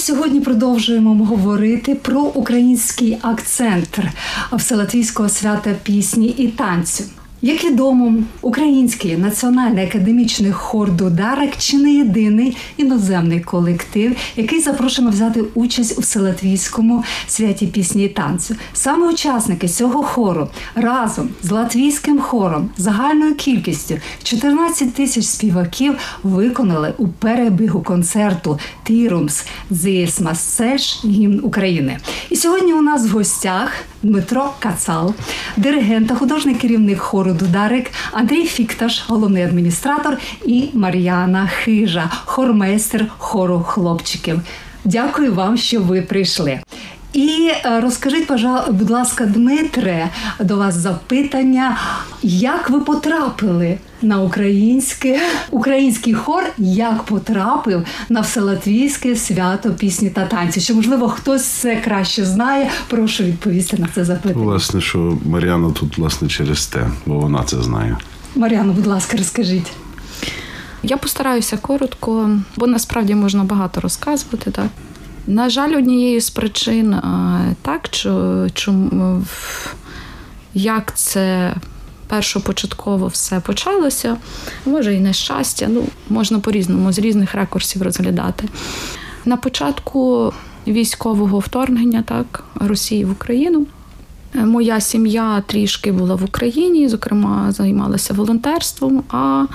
Сьогодні продовжуємо говорити про український акцент Вселатвійського свята пісні і танцю. Як відомо, український національний академічний хор Дударик чи не єдиний іноземний колектив, який запрошено взяти участь у Вселатвійському святі пісні і танцю. Саме учасники цього хору разом з латвійським хором загальною кількістю 14 тисяч співаків виконали у перебігу концерту Тірумс Зісмас Сельш гімн України. І сьогодні у нас в гостях Дмитро Кацал, диригент та художній керівник хору Дударик, Андрій Фікташ, головний адміністратор, і Мар'яна Хижа, хормейстер хору хлопчиків. Дякую вам, що ви прийшли. І е, розкажіть, будь ласка, Дмитре, до вас запитання, як ви потрапили на українське український хор, як потрапив на вселатвійське свято пісні та танці? Чи можливо хтось це краще знає? Прошу відповісти на це запитання. Власне, що Мар'яна тут власне через те, бо вона це знає. Мар'яна, будь ласка, розкажіть. Я постараюся коротко, бо насправді можна багато розказувати. Так на жаль, однією з причин так, чому як це першопочатково все почалося, може і нещастя, ну можна по-різному, з різних рекурсів розглядати. На початку військового вторгнення так, Росії в Україну. Моя сім'я трішки була в Україні, зокрема, займалася волонтерством. А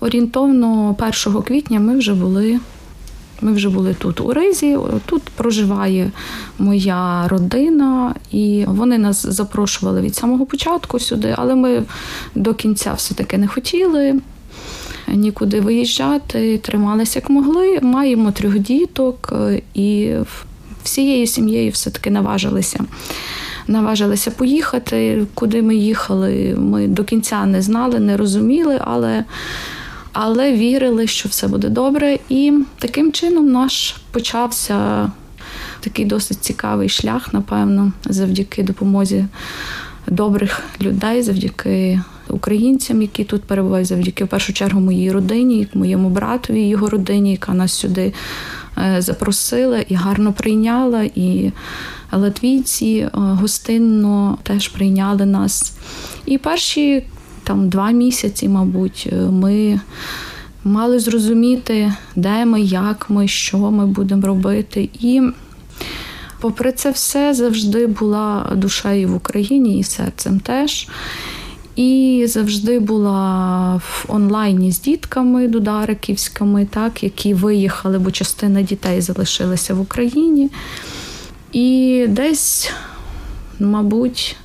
орієнтовно 1 квітня ми вже були ми вже були тут у Ризі. Тут проживає моя родина, і вони нас запрошували від самого початку сюди, але ми до кінця все-таки не хотіли. Нікуди виїжджати, трималися як могли. Маємо трьох діток, і всією сім'єю все-таки наважилися. Наважилися поїхати. Куди ми їхали, ми до кінця не знали, не розуміли, але але вірили, що все буде добре. І таким чином наш почався такий досить цікавий шлях, напевно, завдяки допомозі добрих людей, завдяки українцям, які тут перебувають, завдяки в першу чергу моїй родині, моєму братові, його родині, яка нас сюди е, запросила і гарно прийняла. І латвійці е, гостинно теж прийняли нас. І перші там два місяці, мабуть, е, ми мали зрозуміти, де ми, як ми, що ми будемо робити. І попри це все завжди була душею в Україні і серцем теж. І завжди була в онлайні з дітками дудариківськими, так, які виїхали, бо частина дітей залишилася в Україні. І десь, мабуть,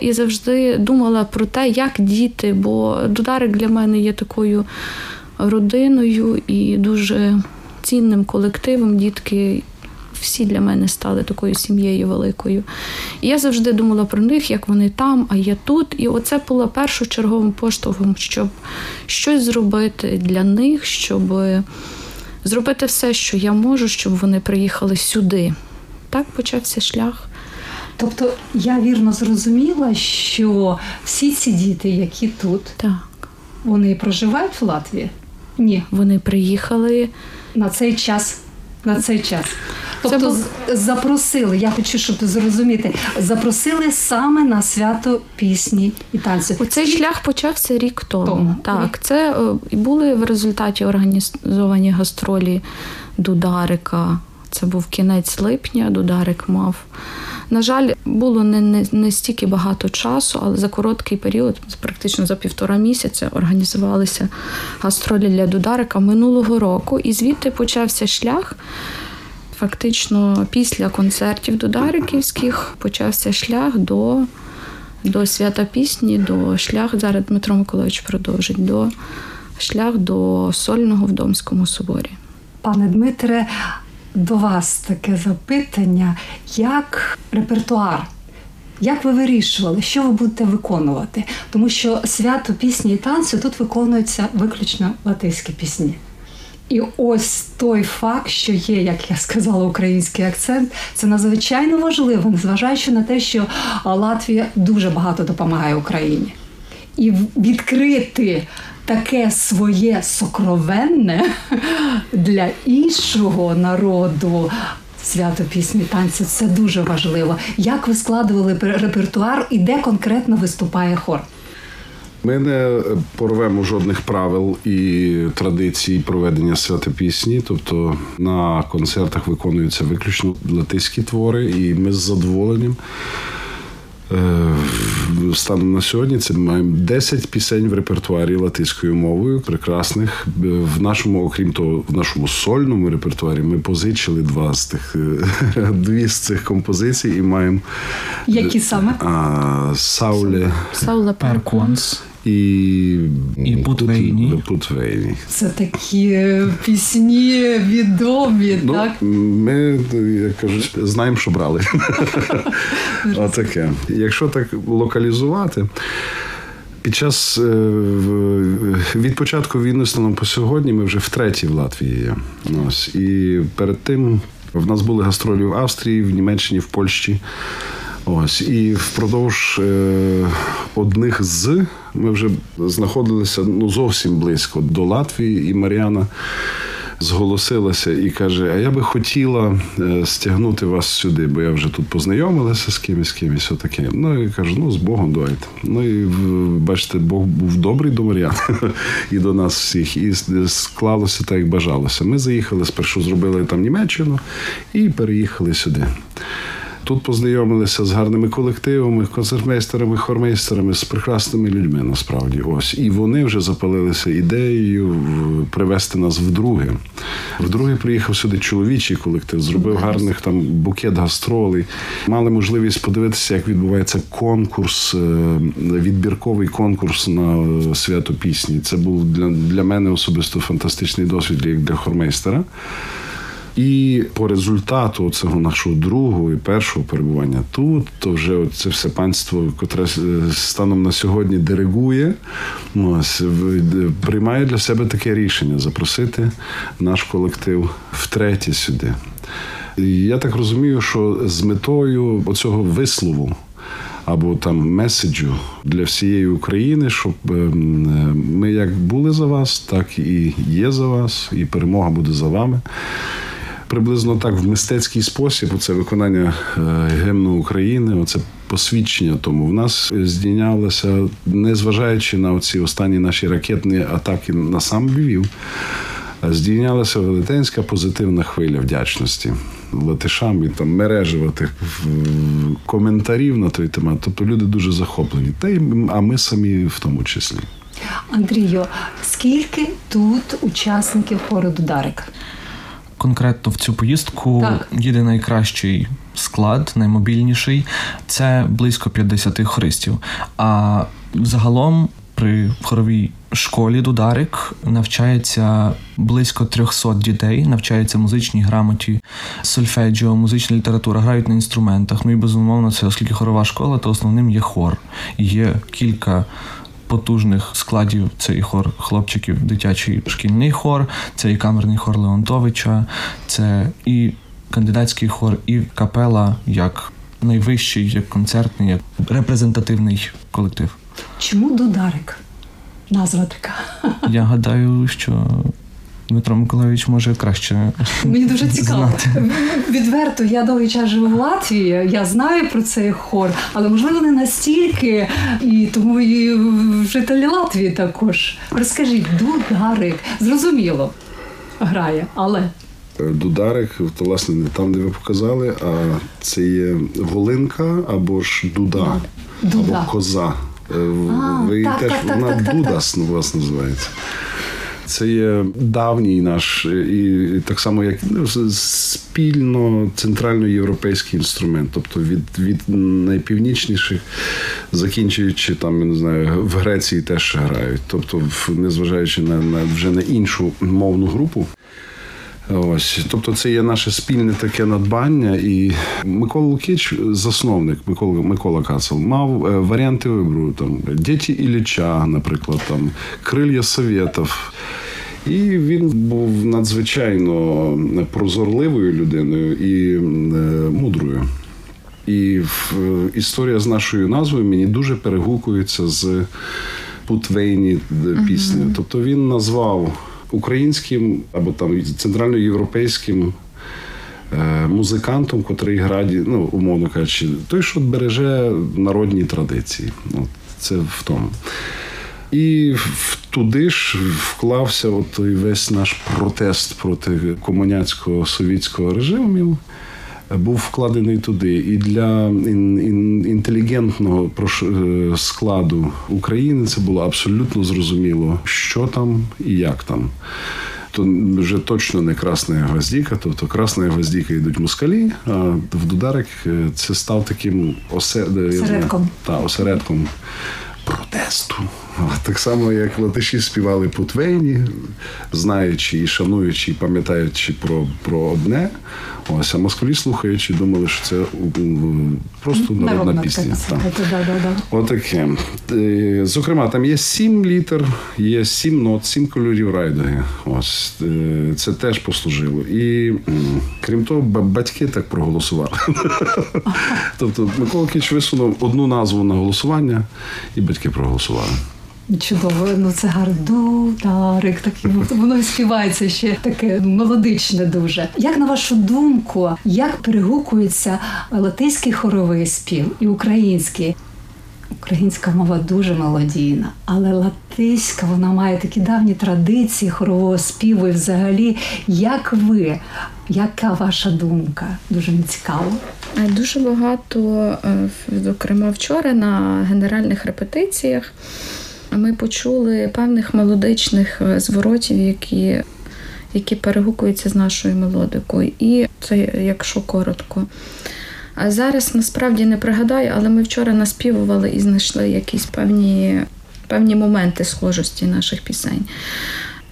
і завжди думала про те, як діти, бо Дударик для мене є такою родиною і дуже цінним колективом. Дітки всі для мене стали такою сім'єю великою. І я завжди думала про них, як вони там, а я тут. І оце було першочерговим поштовхом, щоб щось зробити для них, щоб зробити все, що я можу, щоб вони приїхали сюди. Так почався шлях. Тобто я вірно зрозуміла, що всі ці діти, які тут, так. вони проживають в Латвії? Ні. Вони приїхали на цей час. На цей час. Тобто був- запросили, я хочу, щоб зрозуміти, запросили саме на свято пісні і танцю. Цей шлях почався рік тому. Тому. Так, це е, і були в результаті організовані гастролі Дударика. Це був кінець липня, Дударик мав. На жаль, було не, не, не стільки багато часу, але за короткий період, практично за півтора місяця, організувалися гастролі для Дударика минулого року, і звідти почався шлях. Фактично, після концертів Дудариківських почався шлях до до свята пісні, до шлях зараз Дмитро Миколаївич продовжить до шлях до сольного в Домському соборі. Пане Дмитре, до вас таке запитання: як репертуар? Як ви вирішували, що ви будете виконувати? Тому що свято пісні і танцю тут виконуються виключно латиські пісні. І ось той факт, що є, як я сказала, український акцент, це надзвичайно важливо, незважаючи на те, що Латвія дуже багато допомагає Україні. І відкрити таке своє сокровенне для іншого народу. Свято пісні танці це дуже важливо. Як ви складували пер- репертуар і де конкретно виступає хор? Ми не порвемо жодних правил і традицій проведення свята пісні. Тобто на концертах виконуються виключно латиські твори, і ми з задоволенням. Е, Станом на сьогодні це ми маємо 10 пісень в репертуарі латиською мовою, прекрасних. В нашому, окрім того, в нашому сольному репертуарі ми позичили два з тих е, дві з цих композицій і маємо Які саме? а, Сауле Саула Перконс. І, І Путвейні. Путвейні. Це такі е, пісні відомі, Ну, так? ми, як кажуть, знаємо, що брали. Отаке. Якщо так локалізувати. Під час е, від початку війни станом по сьогодні ми вже втретє в Латвії є. Ось. І перед тим в нас були гастролі в Австрії, в Німеччині, в Польщі. Ось. І впродовж е, одних з ми вже знаходилися ну, зовсім близько до Латвії, і Мар'яна зголосилася і каже: А я би хотіла е, стягнути вас сюди, бо я вже тут познайомилася з кимось, з кимось, отаке. Ну і кажу, ну з Богом давайте. Ну і бачите, Бог був добрий до Мар'яни і до нас всіх, і склалося так, як бажалося. Ми заїхали спершу, зробили там Німеччину і переїхали сюди. Тут познайомилися з гарними колективами, концертмейстерами, хормейстерами, з прекрасними людьми насправді. Ось. І вони вже запалилися ідеєю привезти нас вдруге. Вдруге приїхав сюди чоловічий колектив, зробив гарних там букет гастролей. Мали можливість подивитися, як відбувається конкурс, е, відбірковий конкурс на е, свято пісні. Це був для, для мене особисто фантастичний досвід як для хормейстера. І по результату цього нашого другого і першого перебування тут, то вже це все панство, котре станом на сьогодні диригує, приймає для себе таке рішення запросити наш колектив втретє сюди. Я так розумію, що з метою оцього вислову. Або там меседжу для всієї України, щоб ем, ми як були за вас, так і є за вас, і перемога буде за вами приблизно так в мистецький спосіб. Це виконання е, гімну України, оце посвідчення тому. В нас здійнялося, незважаючи на оці останні наші ракетні атаки на сам Львів, здійнялася велетенська позитивна хвиля вдячності латишам і там мережева тих коментарів на той темат. Тобто люди дуже захоплені. Та й а ми самі в тому числі. Андрію, скільки тут учасників хору Дударик? Конкретно в цю поїздку Так. їде найкращий склад, наймобільніший. Це близько 50 хористів. А загалом при хоровій школі Дударик навчається близько 300 дітей, навчаються музичній грамоті, сольфеджіо, музична література, грають на інструментах. Ну і безумовно, це оскільки хорова школа, то основним є хор. Є кілька потужних складів. Це і хор хлопчиків, дитячий шкільний хор, це і камерний хор Леонтовича, це і кандидатський хор, і капела як найвищий, як концертний, як репрезентативний колектив. Чому Дударик? Назва така. Я гадаю, що Дмитро Миколаївич може краще. Мені дуже цікаво. знати. Відверто, я довгий час живу в Латвії, я знаю про цей хор, але можливо не настільки, і тому і жителі Латвії також. Розкажіть, дударик, зрозуміло, грає, але Дударик, то власне не там, де ви показали, а це є волинка або ж дуда, Дуда. або коза. Е, А, ви так, теж так, так, вона так, так, Дудас, ну, власне, називається. Це є давній наш і так само, як ну, спільно центральноєвропейський інструмент, тобто від, від найпівнічніших, закінчуючи там, я не знаю, в Греції теж грають. Тобто, незважаючи на, на вже на іншу мовну групу. Ось, тобто, це є наше спільне таке надбання. І Микола Лукіч, засновник Микола Микола Кацел, мав е, варіанти вибору там Діті Ілліча, наприклад, там Крилья Совєтів. І він був надзвичайно прозорливою людиною і е, мудрою. І е, історія з нашою назвою мені дуже перегукується з Путвейні пісні. Тобто він назвав українським або там центральноєвропейським е, музикантом, котрий грає, ну, умовно кажучи, той, що береже народні традиції. От, це в тому. І туди ж вклався от той весь наш протест проти комуняцького совітського режиму. Був вкладений туди. І для ін- ін- інтелігентного прош- е, складу України це було абсолютно зрозуміло, що там і як там. То вже точно не красна гвоздіка, тобто красна гвоздіка йдуть москалі, а в Дударик е, це став таким осе... Осередком. та, осередком протесту. Так само, як латиші співали Путвейні, знаючи і шануючи, і пам'ятаючи про, про одне. Ось, а москалі слухаючи, думали, що це просто народна пісня. да, да. Отаке. Е, Зокрема, там є сім літер, є сім нот, сім кольорів райдуги. Ось е, це теж послужило. І крім того, батьки так проголосували. Тобто Микола Кіч висунув одну назву на голосування, і батьки проголосували. Чудово, ну це гарно. Дударик, такий воно співається ще таке мелодичне дуже. Як на вашу думку, як перегукується латиський хоровий спів і український? Українська мова дуже мелодійна, але латиська вона має такі давні традиції хорового співу. І взагалі, як ви, яка ваша думка? Дуже мені цікаво. Е, Дуже багато, е, зокрема вчора на генеральних репетиціях, ми почули певних мелодичних е, зворотів, які, які перегукуються з нашою мелодикою. І це якщо коротко. А зараз насправді не пригадаю, але ми вчора наспівували і знайшли якісь певні, певні моменти схожості наших пісень.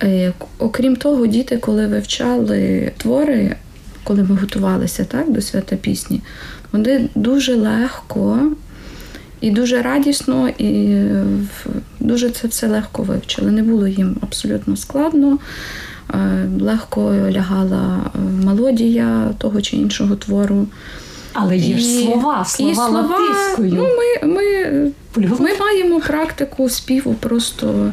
Е, Окрім того, діти, коли вивчали твори, коли ми готувалися так, до свята пісні, вони дуже легко і дуже радісно, і е, дуже це все легко вивчили. Не було їм абсолютно складно. Е, Легко лягала е, мелодія того чи іншого твору. Але є ж слова, слова, і слова латиською. Ну, ми, ми, ми маємо практику співу просто.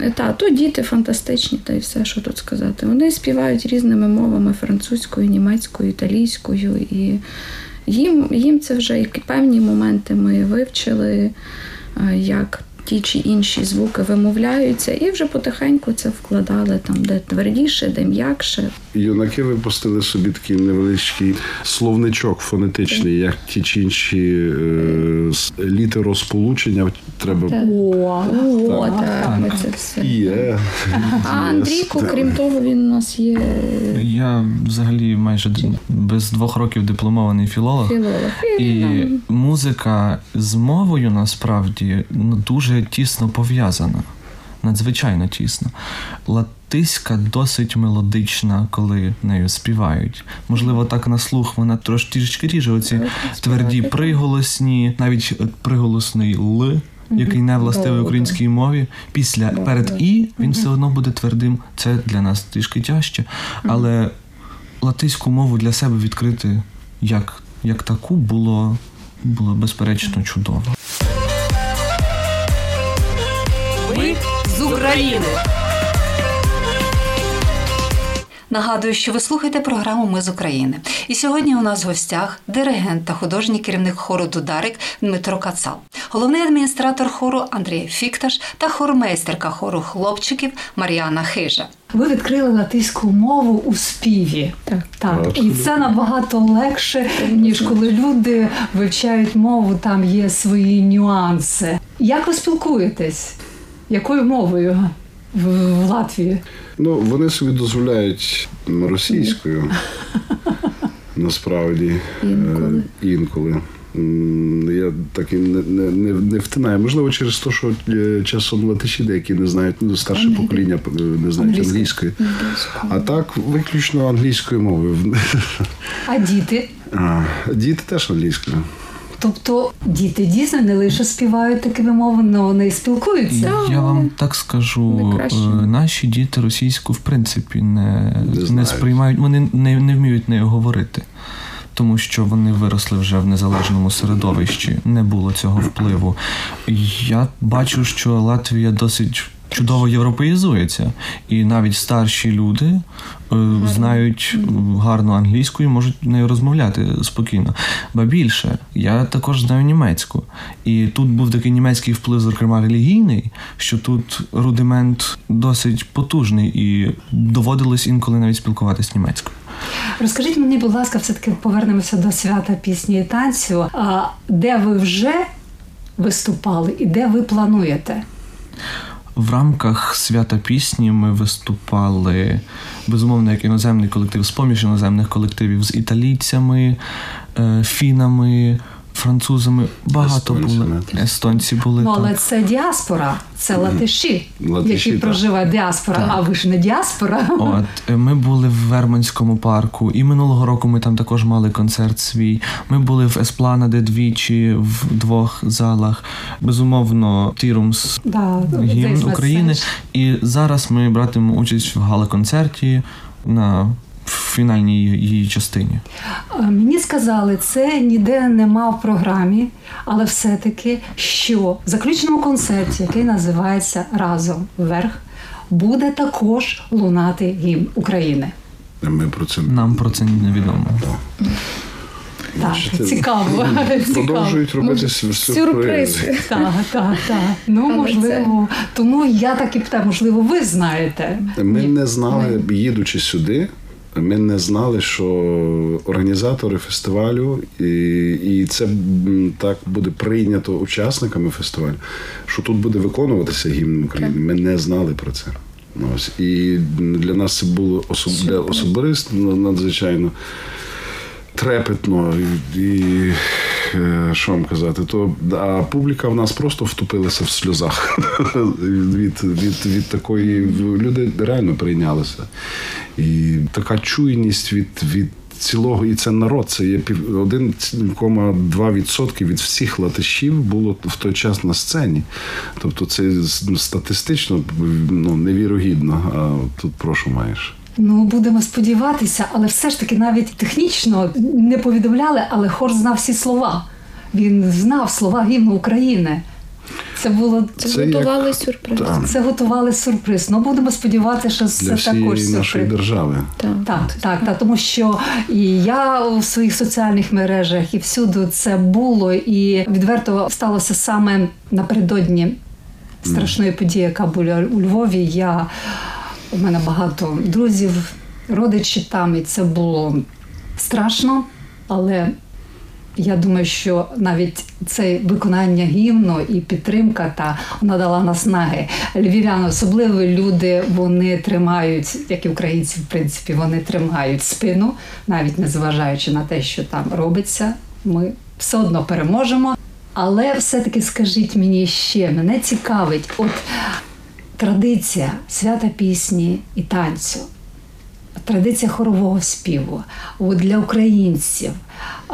е, Та, то діти фантастичні, та й все, що тут сказати. Вони співають різними мовами французькою, німецькою, італійською. І їм, їм це вже як певні моменти ми вивчили, як ті чи інші звуки вимовляються, і вже потихеньку це вкладали там, де твердіше, де м'якше. Юнаки випустили собі такий невеличкий словничок фонетичний, як ті чи інші е, літеросполучення треба. О, О, так. так, ми це все. Є. А Андрійко, крім того, він у нас є Я взагалі майже без двох років дипломований філолог. філолог. І музика з мовою насправді ну, дуже тісно пов'язана. Надзвичайно тісно. Латиська досить мелодична, коли нею співають. Можливо, так на слух вона трошки ріже. Оці тверді приголосні, навіть приголосний Л, який не властивий українській мові. Після перед І він все одно буде твердим. Це для нас трішки тяжче. Але латиську мову для себе відкрити як, як таку було, було безперечно чудово. Ми з України. Нагадую, що ви слухаєте програму Ми з України. І сьогодні у нас в гостях диригент та художній керівник хору Дударик Дмитро Кацал, головний адміністратор хору Андрій Фікташ та хормейстерка хору хлопчиків Мар'яна Хижа. Ви відкрили латиську мову у співі. Так. так. І це набагато легше, ніж коли люди вивчають мову, там є свої нюанси. Як ви спілкуєтесь? Якою мовою в, в Латвії? Ну, вони собі дозволяють російською, насправді, Інколи. Е, інколи. Я так і не, не, не, не втинаю. Можливо, через те, що е, часом латиші деякі не знають, ну, старше покоління не знають англійської. А так, виключно англійською мовою. А діти? А, Діти теж англійською. Тобто діти дійсно не лише співають такими мовами, але вони і спілкуються. Я вам так скажу, е, наші діти російську в принципі не, Не не, сприймають, вони не, не вміють нею говорити. Тому що вони виросли вже в незалежному середовищі, не було цього впливу. Я бачу, що Латвія досить чудово європеїзується, і навіть старші люди е, знають е, гарну англійську і можуть нею розмовляти спокійно. Ба більше, я також знаю німецьку. І тут був такий німецький вплив, зокрема релігійний, що тут рудимент досить потужний, і доводилось інколи навіть спілкуватись німецькою. Розкажіть мені, будь ласка, все-таки повернемося до свята пісні і танцю. А де ви вже виступали і де ви плануєте? В рамках свята пісні ми виступали безумовно як іноземний колектив з поміж іноземних колективів з італійцями, е, фінами, французами. Багато були. Естонці були Ну, але це діаспора, це латиші, Латиші, які так. проживають діаспора, а ви ж не діаспора. От е, ми були в Верманському парку, і минулого року ми там також мали концерт свій. Ми були в Еспланаде двічі в двох залах. Безумовно, Тірумс Да, гімн України. І зараз ми братимемо участь в гала-концерті на фінальній її частині. Мені сказали, це ніде нема в програмі, але все-таки, що в заключному концерті, який називається Разом вверх, буде також лунати гімн України. Ми про це Нам про це невідомо. Так, Бачите, цікаво. цікаво. продовжують робити Ну, сюрпризи. сюрпризи. Так, так, так. Ну, можливо, тому я так і питаю, можливо, ви знаєте. Ми не знали, їдучи сюди, ми не знали, що організатори фестивалю, і, і це так буде прийнято учасниками фестивалю, що тут буде виконуватися гімн України. Ми не знали про це. Ось. І для нас це було особ... для особисто надзвичайно трепетно і, і е, що вам казати, то а публіка в нас просто втупилася в сльозах від, від, від такої люди реально прийнялися. І така чуйність від, від цілого, і це народ, це є пів 1,2% від всіх латишів було в той час на сцені. Тобто це статистично ну, невірогідно. А тут прошу маєш. Ну, будемо сподіватися, але все ж таки навіть технічно не повідомляли, але хор знав всі слова. Він знав слова гімну України. Це було Це Готували як- сюрприз. Так. це готували сюрприз. Ну будемо сподіватися, що для це також всієї сюрприз. нашої держави. Так. Так, так, так, тому що і я у своїх соціальних мережах, і всюди це було, і відверто сталося саме напередодні страшної події, яка була у Львові. Я у мене багато друзів, родичі там, і це було страшно, але я думаю, що навіть це виконання гімну і підтримка та надала наснаги. Львів'яни, особливо люди, вони тримають, як і українці, в принципі, вони тримають спину, навіть незважаючи на те, що там робиться. Ми все одно переможемо. Але все-таки скажіть мені ще, мене цікавить, от традиція свята пісні і танцю традиція хорового співу от для українців.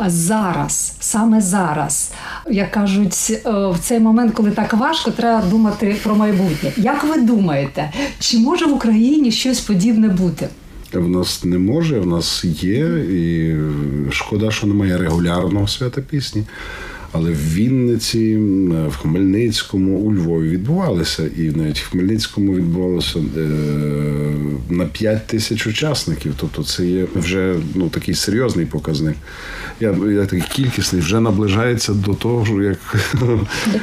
Зараз, саме зараз, як кажуть, е, в цей момент, коли так важко, треба думати про майбутнє. Як ви думаєте, чи може в Україні щось подібне бути? В нас не може, в нас є, і шкода, що немає регулярного свята пісні. Але в Вінниці, в Хмельницькому, у Львові відбувалися, і навіть в Хмельницькому відбувалося е, на 5 тисяч учасників. Тобто це є вже ну, такий серйозний показник. Я, я такий кількісний вже наближається до того, як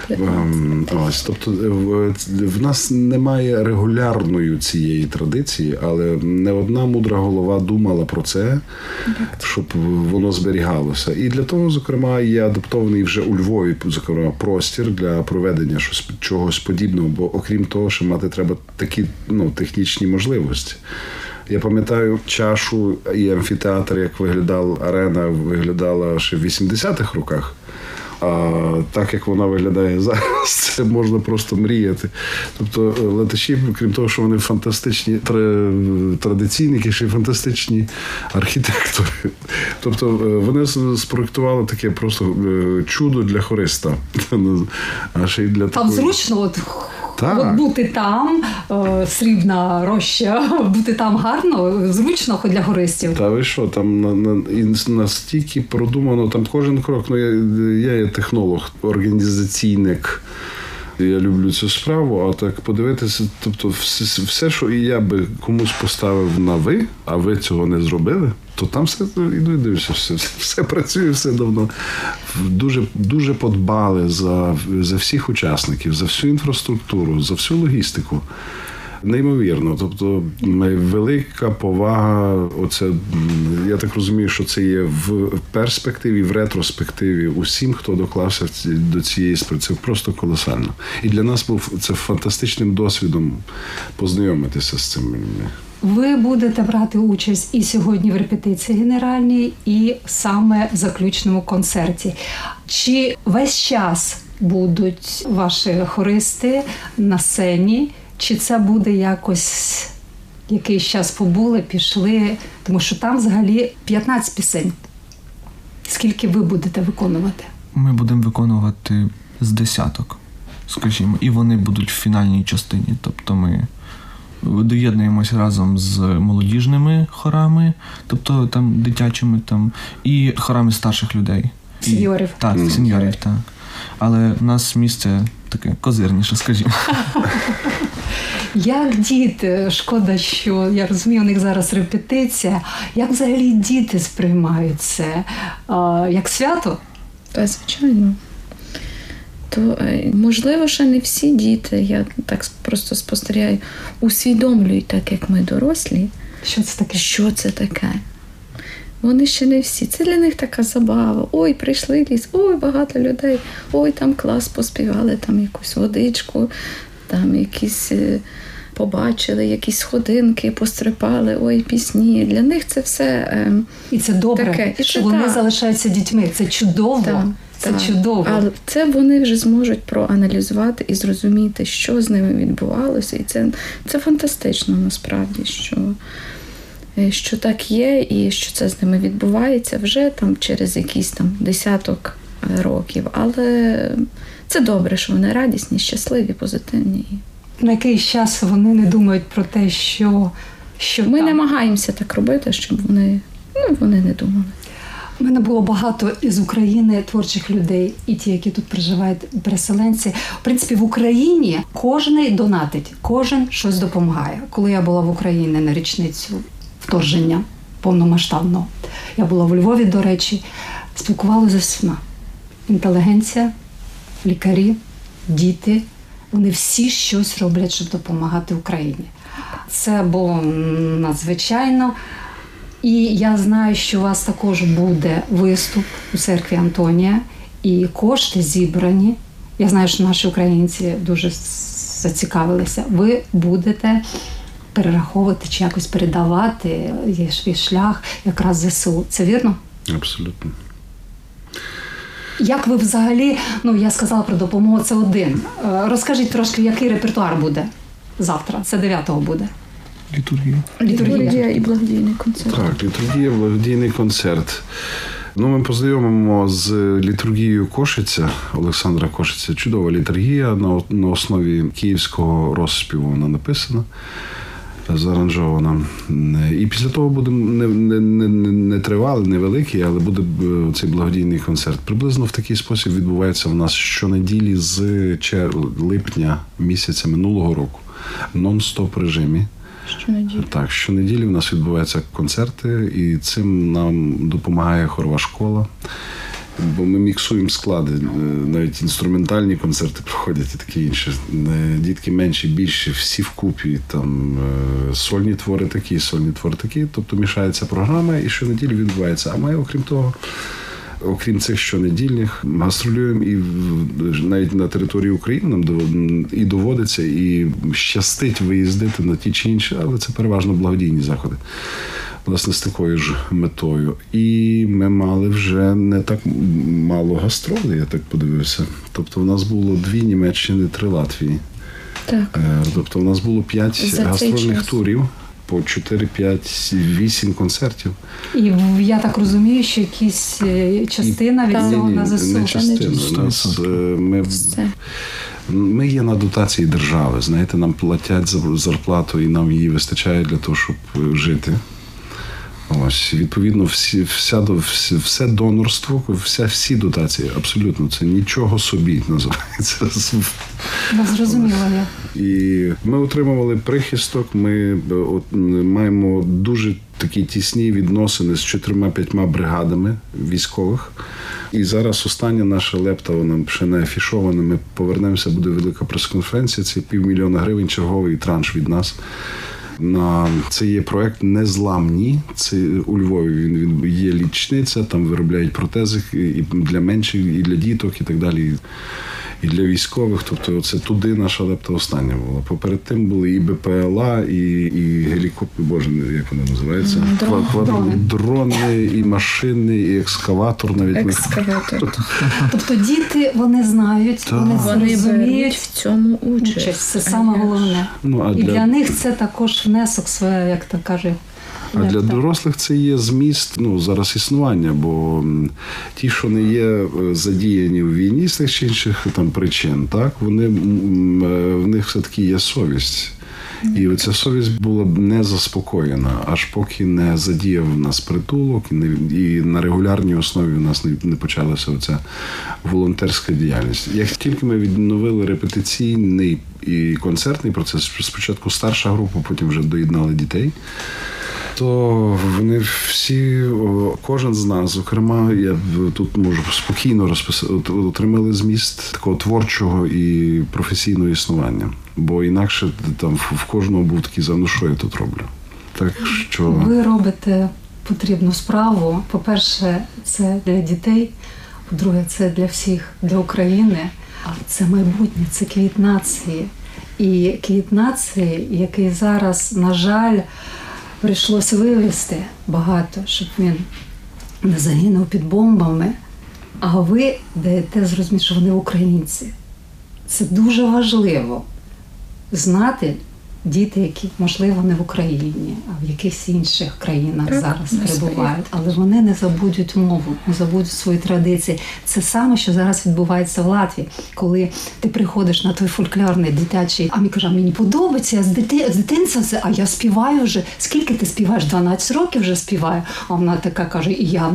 ем, ось. Тобто в, в нас немає регулярної цієї традиції, але не одна мудра голова думала про це, щоб воно зберігалося. І для того, зокрема, є адаптований вже у Львові, зокрема, простір для проведення щось чогось подібного. Бо окрім того, що мати треба такі ну, технічні можливості. Я пам'ятаю чашу і амфітеатр, як виглядала арена, виглядала ще в 80-х роках. А так як вона виглядає зараз, це можна просто мріяти. Тобто е, летачі, крім того, що вони фантастичні традиційники, ще й фантастичні архітектори. Тобто е, вони спроектували таке просто е, чудо для хориста. А ще й для Там такої... зручно, от так. От бути там, о, срібна роща, бути там гарно, зручно хоч для гористів. Та ви що, там на, на, настільки продумано, там кожен крок. Ну, я, я є технолог, організаційник. Я люблю цю справу, а так подивитися, тобто, все, все, що і я би комусь поставив на ви, а ви цього не зробили, то там все іду і дивишся, все, все працює, все давно. Дуже дуже подбали за, за всіх учасників, за всю інфраструктуру, за всю логістику. Неймовірно, тобто велика повага. Оце я так розумію, що це є в перспективі, в ретроспективі усім, хто доклався до цієї справи. Це просто колосально. І для нас був це фантастичним досвідом познайомитися з цим. Ви будете брати участь і сьогодні в репетиції генеральній, і саме в заключному концерті. Чи весь час будуть ваші хористи на сцені? Чи це буде якось якийсь час побули, пішли? Тому що там взагалі 15 пісень. Скільки ви будете виконувати? Ми будемо виконувати з десяток, скажімо, і вони будуть в фінальній частині. Тобто ми доєднуємося разом з молодіжними хорами, тобто там дитячими, там, і хорами старших людей. Сеньорів. Так, сеньорів, так. Але в нас місце таке козирніше, скажімо. Як діти, шкода, що я розумію, у них зараз репетиція. Як взагалі діти сприймають це? Як свято? Так, звичайно. То е, можливо, що не всі діти, я так просто спостерігаю, усвідомлюють, так як ми дорослі. Що це таке? Що це таке? Вони ще не всі. Це для них така забава. Ой, прийшли ліс, ой, багато людей, ой, там клас поспівали, там якусь водичку, там якісь е, побачили, якісь сходинки, пострипали, ой, пісні. Для них це все ем, і це добре, таке. І що це, вони та. залишаються дітьми. Це чудово. Та. Це так. чудово. Але це вони вже зможуть проаналізувати і зрозуміти, що з ними відбувалося. І це це фантастично насправді, що е, що так є, і що це з ними відбувається вже там через якісь там десяток е, років. Але це добре, що вони радісні, щасливі, позитивні. На якийсь час вони не думають про те, що що ми там. намагаємося так робити, щоб вони, ну, вони не думали. У мене було багато із України творчих людей, і ті, які тут проживають, переселенці. В принципі, в Україні кожен донатить, кожен щось допомагає. Коли я була в Україні на річницю вторження повномасштабного, я була в Львові, до речі, спілкувалася з усіма. Інтелігенція, лікарі, діти. Вони всі щось роблять, щоб допомагати Україні. Це було надзвичайно. І я знаю, що у вас також буде виступ у церкві Антонія, і кошти зібрані. Я знаю, що наші українці дуже зацікавилися. Ви будете перераховувати чи якось передавати є свій шлях якраз ЗСУ. Це вірно? Абсолютно. Як ви взагалі, ну я сказала про допомогу, це один. Е, розкажіть трошки, який репертуар буде завтра? Це 9-го буде. Літургія. Літургія. Літургія і благодійний концерт. Так, літургія, благодійний концерт. Ну, Ми познайомимо з літургією Кошиця Олександра Кошиця. Чудова літургія на на основі київського розспіву вона написана. Зааранжована. І після того буде не, не, не, не тривалий, невеликий, але буде е, цей благодійний концерт. Приблизно в такий спосіб відбувається в нас щонеділі з чер- липня місяця минулого року нон-стоп режимі. Щонеділі. Так, щонеділі в нас відбуваються концерти, і цим нам допомагає хорова школа. Бо ми міксуємо склади, е, навіть інструментальні концерти проходять і таке інше. Е, Дітки менші, більші, всі вкупі. Там е, сольні твори такі, сольні твори такі. Тобто мішається програма, і щонеділі відбувається. А ми, окрім того, окрім цих щонедільних, гастролюємо і навіть на території України нам і доводиться, і щастить виїздити на ті чи інші, але це переважно благодійні заходи. Власне, з такою ж метою. І ми мали вже не так мало гастролей, я так подивився. Тобто, у нас було дві Німеччини, три Латвії. Так. Е, Тобто, у нас було п'ять гастрольних турів по 4, 5, 8 концертів. І я так розумію, що якась е, частина від цього на ЗСУ. не частина. Нас, е, ми, ми є на дотації держави. Знаєте, нам платять за зарплату, і нам її вистачає для того, щоб жити. Ось, відповідно, всі, вся, всі, все донорство, вся, всі дотації, абсолютно, це нічого собі називається. Ну, зрозуміла я. І ми отримували прихисток. Ми е, от, маємо дуже такі тісні відносини з чотирма-п'ятьма бригадами військових. І зараз остання наша лепта, вона ще не афішована. Ми повернемося, буде велика прес-конференція. Це півмільйона гривень, черговий транш від нас. Це є проект Незламні. Це у Львові. Він, він є лічниця, там виробляють протези і для менших, і для діток, і так далі. І для військових, тобто це туди наша лепта остання була. Поперед тим були і БПЛА, і, і гелікоптери, боже, як вони називаються? Дрон- Ква- ква- дрони. дрони, і машини, і екскаватор навіть Екскаватор. Тобто діти вони знають, вони Вони розуміють. в цьому участь. Участь це саме головне. Ну, а І для- для них це також внесок своє, як то каже. А для дорослих це є зміст ну зараз існування, бо ті, що не є е, задіяні в війні з тих чи інших там причин, так вони е, в них все таки є совість. І оця совість була б не заспокоєна, аж поки не задіяв нас притулок, і, не, і на регулярній основі в нас не, не почалася оця волонтерська діяльність. Як тільки ми відновили репетиційний і концертний процес, спочатку старша група, потім вже доєднали дітей. То вони всі, кожен з нас, зокрема, я тут можу спокійно розписати, отримали зміст такого творчого і професійного існування. Бо інакше там в кожного був такий зав, ну що я тут роблю. Так що Ви робите потрібну справу. По-перше, це для дітей. По-друге, це для всіх, для України. А це майбутнє, це квіт нації. І квіт нації, який зараз, на жаль, прийшлося вивезти багато, щоб він не загинув під бомбами. А ви даєте зрозуміти, що вони українці. Це дуже важливо знати діти, які можливо не в Україні, а в якихось інших країнах Так, зараз перебувають, але вони не забудуть мову, не забудуть свої традиції. Це саме, що зараз відбувається в Латвії, коли ти приходиш на той фольклорний дитячий, а мені каже, мені подобається, я з дити з дитинства це, а я співаю вже. Скільки ти співаєш? 12 років вже співаю. А вона така каже, і я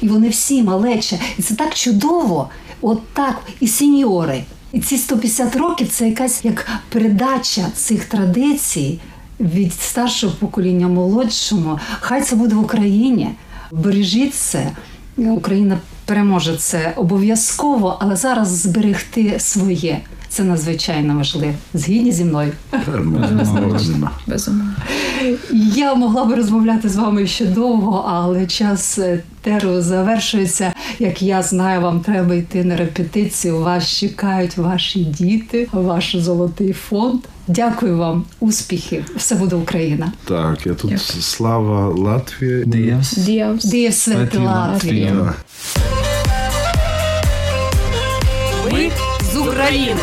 і вони всі малече. І це так чудово. От так, і сеньори. І ці 150 років це якась як передача цих традицій від старшого покоління молодшому. Хай це буде в Україні. Бережіть це. Україна переможе це обов'язково, але зараз зберегти своє. Це надзвичайно важливо. Згідні зі мною. Безумовно. Безумовно. Я могла би розмовляти з вами ще довго, але час е, теру завершується. Як я знаю, вам треба йти на репетицію. Вас чекають ваші діти, ваш золотий фонд. Дякую вам, успіхів! Все буде Україна. Так, я тут Дякую. слава Латвії. Дієвс. Діявс. Діє святи Святі Латвії. Латвія. України.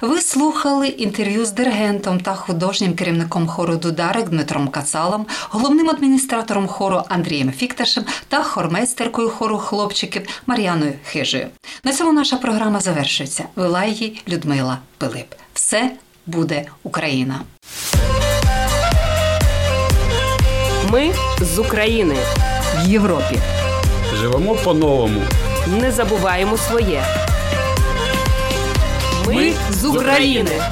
Ви слухали інтерв'ю з диригентом та художнім керівником хору Дударик Дмитром Кацалом, головним адміністратором хору Андрієм Фікташем та хормейстеркою хору хлопчиків Мар'яною Хижею. На цьому наша програма завершується. Вела її Людмила Пилип. Все буде Україна. Ми з України в Європі. Живемо по-новому. Не забуваємо своє. Ми з України.